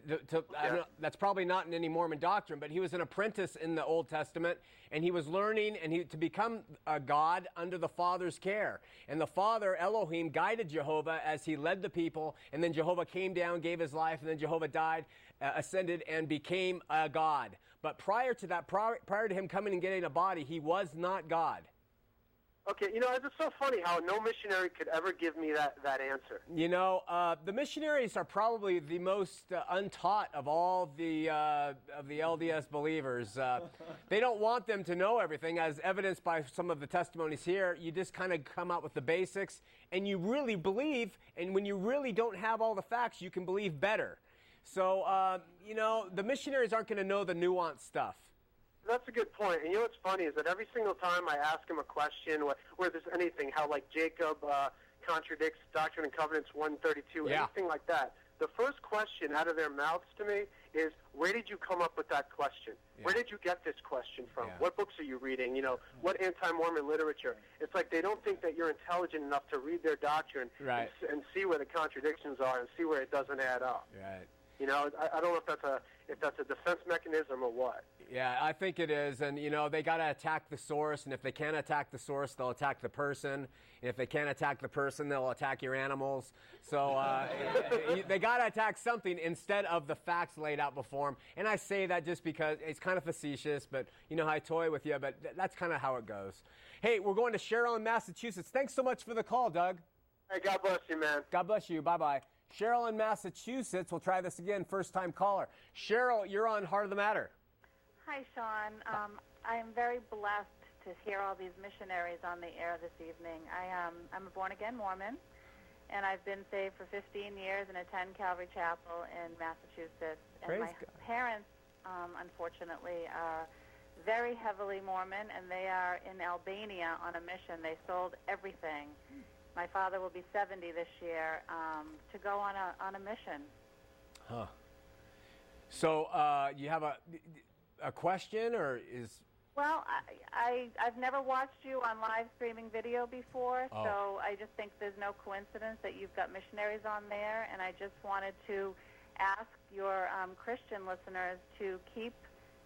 To, to- I don't know, that's probably not in any Mormon doctrine, but he was an apprentice in the Old Testament, and he was learning and he to become a god under the Father's care. And the Father Elohim guided Jehovah as he led the people, and then Jehovah came down, gave his life, and then Jehovah died, uh, ascended, and became a god. But prior to that, prior, prior to him coming and getting a body, he was not God. Okay, you know, it's just so funny how no missionary could ever give me that, that answer. You know, uh, the missionaries are probably the most uh, untaught of all the uh, of the LDS believers. Uh, they don't want them to know everything, as evidenced by some of the testimonies here. You just kind of come out with the basics, and you really believe. And when you really don't have all the facts, you can believe better. So, uh, you know, the missionaries aren't going to know the nuanced stuff. That's a good point. And you know what's funny is that every single time I ask him a question, wh- where there's anything, how like Jacob uh, contradicts Doctrine and Covenants 132, Yeah. anything like that, the first question out of their mouths to me is, "Where did you come up with that question? Where did you get this question from? What books are you reading? You know, what anti-Mormon literature?" It's like they don't think that you're intelligent enough to read their doctrine Right. and, and see where the contradictions are and see where it doesn't add up. Right. You know, I, I don't know if that's a if that's a defense mechanism or what. Yeah, I think it is. And, you know, they got to attack the source. And if they can't attack the source, they'll attack the person. And if they can't attack the person, they'll attack your animals. So uh, they got to attack something instead of the facts laid out before them. And I say that just because it's kind of facetious, but, you know, I toy with you, but th- that's kind of how it goes. Hey, we're going to Cheryl in Massachusetts. Thanks so much for the call, Doug. Hey, God bless you, man. God bless you. Bye bye. Cheryl in Massachusetts. We'll try this again. First time caller. Cheryl, you're on Heart of the Matter. Hi, Sean. Um, I am very blessed to hear all these missionaries on the air this evening. I am I'm a born again Mormon, and I've been saved for 15 years and attend Calvary Chapel in Massachusetts. And Praise my God. parents, um, unfortunately, are very heavily Mormon, and they are in Albania on a mission. They sold everything. My father will be 70 this year um, to go on a on a mission. Huh. So uh, you have a a question, or is Well, I, I I've never watched you on live streaming video before, Oh. so I just think there's no coincidence that you've got missionaries on there, and I just wanted to ask your um, Christian listeners to keep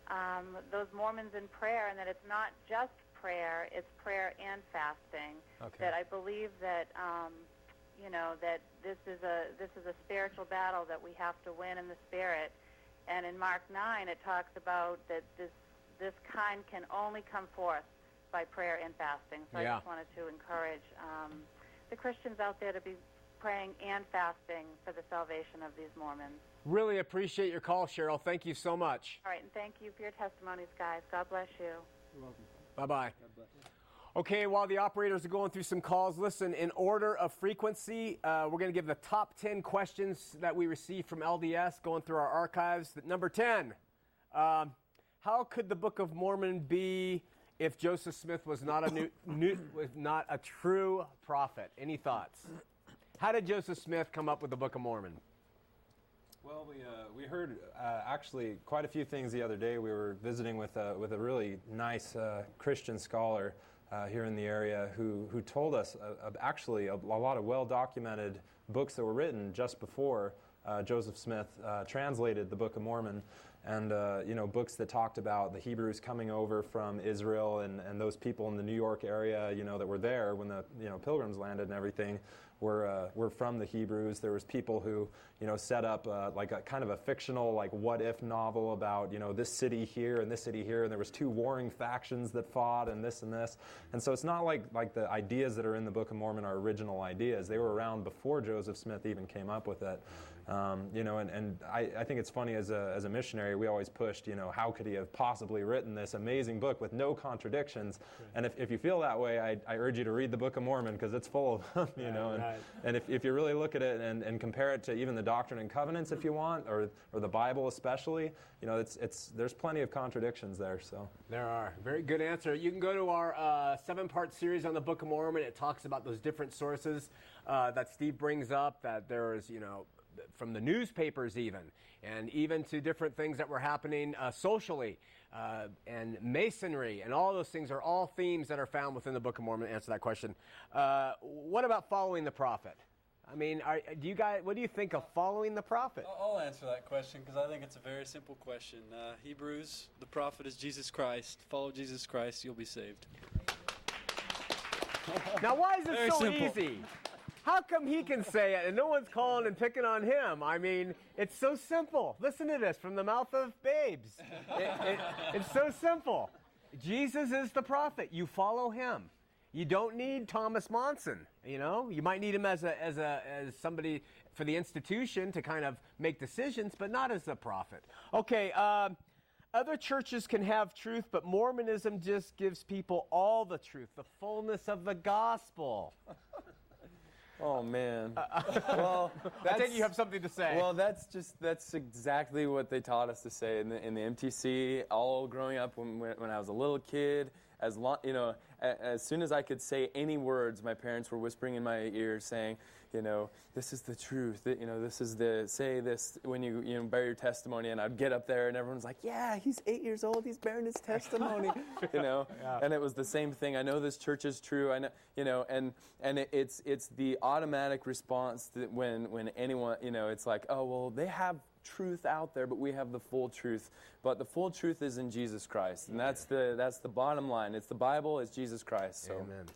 um, those Mormons in prayer, and that it's not just prayer; it's prayer and fasting. Okay. That I believe that. Um, you know that this is a this is a spiritual battle that we have to win in the spirit, and in Mark nine it talks about that this this kind can only come forth by prayer and fasting. So I just wanted to encourage um, the Christians out there to be praying and fasting for the salvation of these Mormons. really appreciate your call, Cheryl. Thank you so much. All right, and thank you for your testimonies, guys. God bless you. Bye bye. Okay, while the operators are going through some calls, listen, in order of frequency, uh, we're going to give the top 10 questions that we received from LDS going through our archives. Number 10, um, how could the Book of Mormon be if Joseph Smith was not a, new, new, was not a true prophet? Any thoughts? How did Joseph Smith come up with the Book of Mormon? Well, we, uh, we heard uh, actually quite a few things the other day. We were visiting with a, with a really nice uh, Christian scholar uh, here in the area who, who told us uh, actually a, a lot of well documented books that were written just before Joseph Smith translated the Book of Mormon. And uh, you know books that talked about the Hebrews coming over from Israel and, and those people in the New York area, you know, that were there when the you know pilgrims landed and everything were uh, were from the Hebrews. There was people who you know set up uh, like a kind of a fictional like what if novel about you know this city here and this city here, and there was two warring factions that fought and this and this. And so it's not like like the ideas that are in the Book of Mormon are original ideas. They were around before Joseph Smith even came up with it. Um, you know, and, and I, I think it's funny as a, as a missionary, we always pushed, you know, how could he have possibly written this amazing book with no contradictions? And if, if you feel that way, I, I urge you to read the Book of Mormon because it's full of them, you know. And, right. and if, if you really look at it and, and compare it to even the Doctrine and Covenants, if you want, or, or the Bible especially, you know, it's, it's, there's plenty of contradictions there. So There are. Very good answer. You can go to our uh, seven part series on the Book of Mormon. It talks about those different sources uh, that Steve brings up, that there is, you know, from the newspapers even, and even to different things that were happening uh, socially, uh, and masonry, and all those things are all themes that are found within the Book of Mormon. To answer that question. Uh, what about following the prophet? I mean, are, do you guys? What do you think of following the prophet? I'll I'll answer that question because I think it's a very simple question. Uh, Hebrews, the prophet is Jesus Christ. Follow Jesus Christ, you'll be saved. Now, why is it Very so simple. easy? How come he can say it and no one's calling and picking on him? I mean, it's so simple. Listen to this from the mouth of babes. It- it- it's so simple. Jesus is the prophet. You follow him. You don't need Thomas Monson. You know, you might need him as a as a as somebody for the institution to kind of make decisions, but not as a prophet. Okay. Um, other churches can have truth, but Mormonism just gives people all the truth, the fullness of the gospel. Oh man. Uh, uh, well, I think you have something to say. Well, that's just that's exactly what they taught us to say in the, in the MTC. All growing up when when I was a little kid, as long you know, a, as soon as I could say any words, my parents were whispering in my ear, saying, you know, this is the truth. You know, this is the say this when you you know bear your testimony. And I'd get up there, and everyone's like, yeah, he's eight years old. He's bearing his testimony. you know, and it was the same thing. I know this church is true. I know, you know, and and it, it's it's the automatic response that when when anyone, you know, it's like, oh well, they have truth out there, but we have the full truth. But the full truth is in Jesus Christ, and that's the that's the bottom line. It's the Bible. It's Jesus Christ. So. Amen.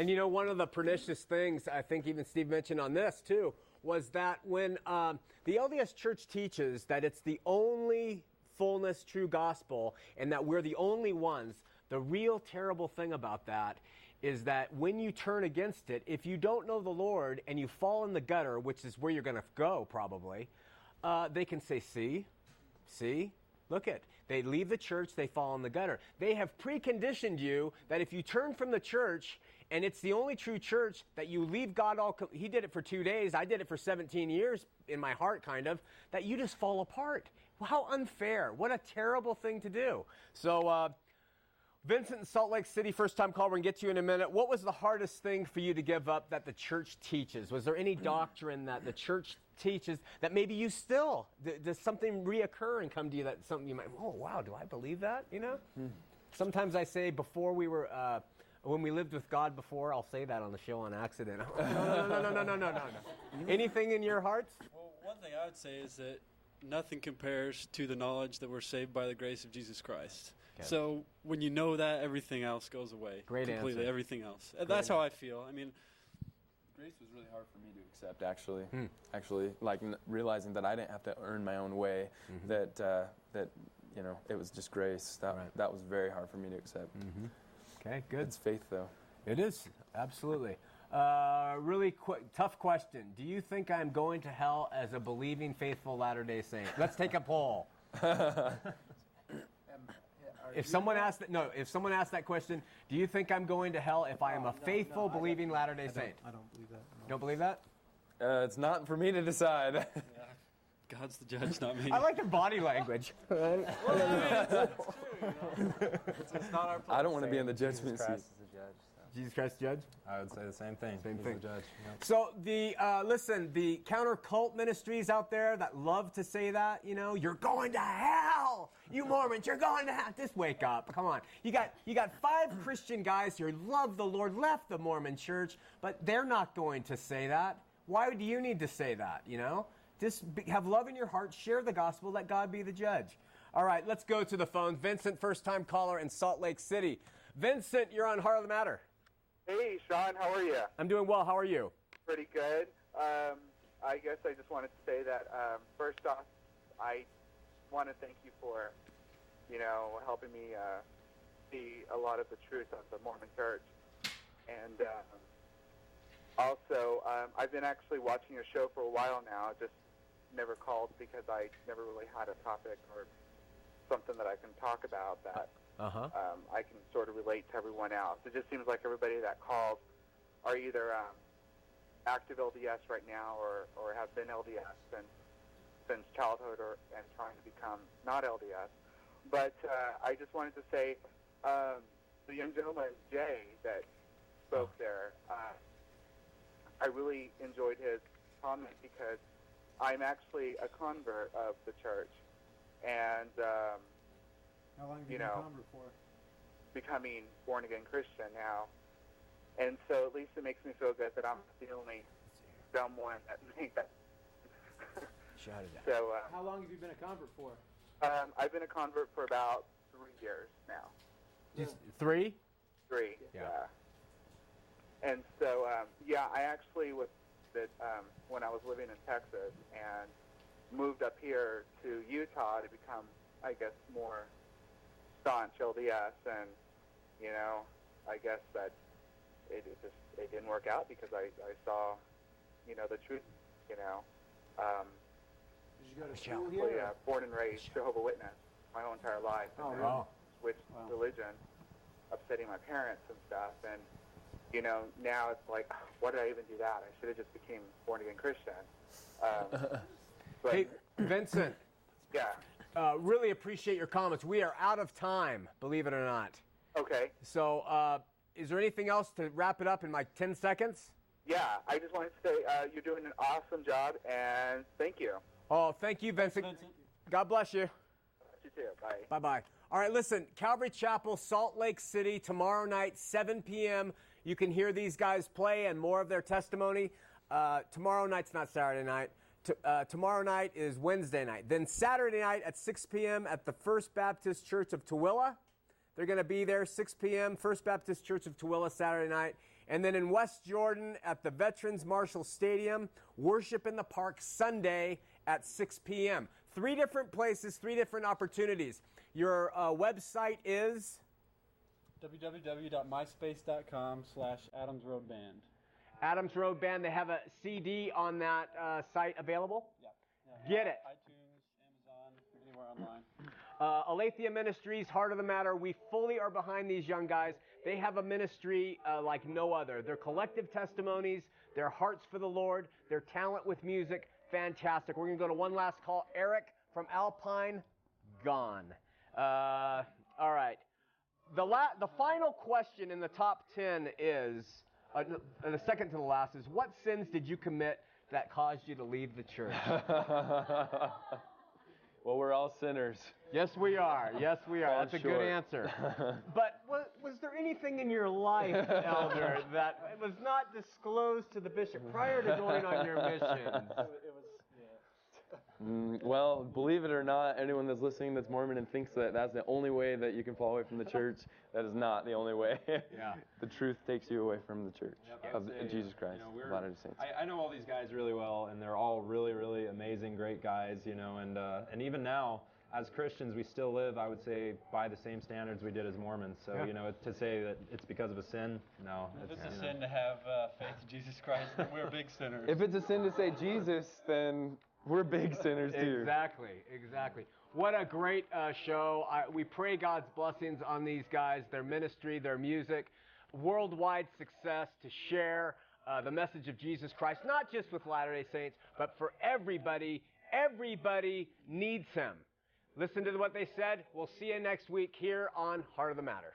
And you know, one of the pernicious things, I think even Steve mentioned on this too, was that when um, the LDS Church teaches that it's the only fullness true gospel and that we're the only ones, the real terrible thing about that is that when you turn against it, if you don't know the Lord and you fall in the gutter, which is where you're going to go probably, uh, they can say, see, see, look at. They leave the church, they fall in the gutter. They have preconditioned you that if you turn from the church and it's the only true church that you leave God all. co- He did it for two days. I did it for 17 years in my heart, kind of. That you just fall apart. How unfair! What a terrible thing to do. So. Uh, Vincent in Salt Lake City, first time caller, We're going to get to you in a minute. What was the hardest thing for you to give up that the church teaches? Was there any doctrine that the church teaches that maybe you still, th- does something reoccur and come to you that something you might, oh, wow, do I believe that? You know? Sometimes I say before we were, uh, when we lived with God before, I'll say that on the show on accident. no, no, no, no, no, no, no, no. Anything in your hearts? Well, one thing I would say is that nothing compares to the knowledge that we're saved by the grace of Jesus Christ. Okay. So when you know that, everything else goes away. Great completely. answer. Everything else. Great That's how I feel. I mean, Grace was really hard for me to accept, actually. Hmm. Actually, like n- realizing that I didn't have to earn my own way. Mhm. That uh, that you know it was just grace. That Right. that was very hard for me to accept. Mm-hmm. Okay, good. It's faith, though. It is, absolutely. Uh, really qu- tough question. Do you think I'm going to hell as a believing, faithful Latter day Saint? Let's take a poll. if someone asked that, no, if someone asked that question, do you think I'm going to hell if I am a faithful, believing Latter day Saint? I don't believe that. no. Don't believe that? Uh, it's not for me to decide. God's the judge, not me. I like the body language. It's not our place I don't wanna be in the Jesus judgment Christ seat. is the judge. so. Jesus Christ, Judge. I would say the same thing. Same He's thing. the judge. Yep. So the uh, listen, the counter cult ministries out there that love to say that, you know, you're going to hell. You Mormons, you're going to hell. Just wake up. Come on. You got you got five Christian guys here love the Lord, left the Mormon church, but they're not going to say that. Why do you need to say that? You know, just be, have love in your heart, share the gospel, let God be the judge. All right, let's go to the phone. Vincent, first time caller in Salt Lake City. Vincent, you're on Heart of the Matter. Hey, Sean, how are you? I'm doing well. How are you? Pretty good. Um, I guess I just wanted to say that um, first off, I want to thank you for, you know, helping me uh, see a lot of the truth of the Mormon Church, and um, also um, I've been actually watching your show for a while now. Just never called because I never really had a topic or something that I can talk about that Uh-huh. um, I can sort of relate to everyone else. It just seems like everybody that calls are either um, active LDS right now or, or have been LDS since since childhood or and trying to become not LDS. But uh, I just wanted to say um, the young gentleman Jay that spoke there. Uh, I really enjoyed his comment because I'm actually a convert of the church, and um, How long have you you, been know, a convert for? becoming born again Christian now. And so at least it makes me feel good that I'm not the only dumb one that made that. Shout it So uh, How long have you been a convert for? um, I've been a convert for about three years now. Three? Three. Yeah. And so um, yeah, I actually was that um, when I was living in Texas and moved up here to Utah to become, I guess, more staunch LDS, and you know, I guess that it, it just it didn't work out because I, I saw, you know, the truth. You know, um, Did you go to school here? yeah, born and raised Jehovah Witness my whole entire life, and Oh, really? switched Wow. religion, upsetting my parents and stuff, and you know, now it's like, why did I even do that? I should have just became born again Christian. Um, but Hey, Vincent, yeah, uh, really appreciate your comments. We are out of time, believe it or not. okay. So, uh, is there anything else to wrap it up in like 10 seconds? Yeah, I just wanted to say uh, you're doing an awesome job, and thank you. Oh, thank you, Vincent. God bless you. You too. Bye. Bye bye. All right, listen, Calvary Chapel, Salt Lake City, tomorrow night, 7 p.m. You can hear these guys play and more of their testimony. Uh, tomorrow night's not Saturday night. T- uh, tomorrow night is Wednesday night. Then Saturday night at 6 p.m. at the First Baptist Church of Tooele. They're going to be there 6 p.m. First Baptist Church of Tooele Saturday night. And then in West Jordan at the Veterans Marshall Stadium, Worship in the Park Sunday at 6 p.m. Three different places, three different opportunities. Your uh, website is www.myspace.com slash Adams Road Band. Adams Road Band. They have a CD on that uh, site available. Yeah. Get it. iTunes, Amazon, anywhere online. Uh, Aletheia Ministries, Heart of the Matter, we fully are behind these young guys. They have a ministry uh, like no other. Their collective testimonies, their hearts for the Lord, their talent with music, fantastic. We're going to go to one last call. Eric from Alpine, gone. Uh, all right. The, la- the final question in the top 10 is, uh, the second to the last is, what sins did you commit that caused you to leave the church? well, we're all sinners. Yes, we are. Yes, we are. Fall That's a good answer. But was, was there anything in your life, Elder, that was not disclosed to the bishop prior to going on your mission? Mm, well, believe it or not, anyone that's listening that's Mormon and thinks that that's the only way that you can fall away from the church, that is not the only way. Yeah. the truth takes you away from the church Yep, of say, Jesus Christ, you know, of we're- Latter-day Saints. I, I know all these guys really well, and they're all really, really amazing, great guys, you know. And uh, and even now, as Christians, we still live, I would say, by the same standards we did as Mormons. So Yeah. you know, to say that it's because of a sin, no. If it's you a know. sin to have uh, faith in Jesus Christ, then we're big sinners. If it's a sin to say Jesus, then we're big sinners too. Exactly, exactly. What a great uh, show. I, we pray God's blessings on these guys, their ministry, their music, worldwide success to share uh, the message of Jesus Christ, not just with Latter day Saints, but for everybody. Everybody needs him. Listen to what they said. We'll see you next week here on Heart of the Matter.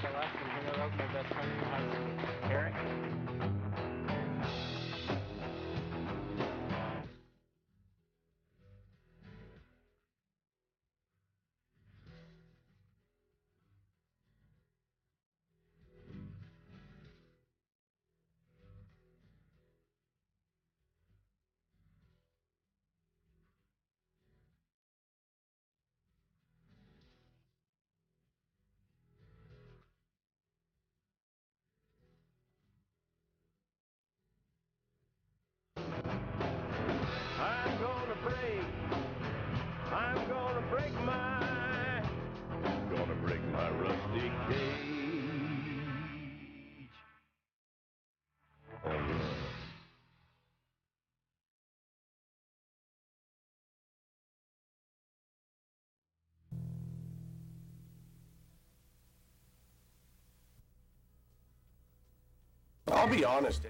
the last one. That was my best friend I'll be honest.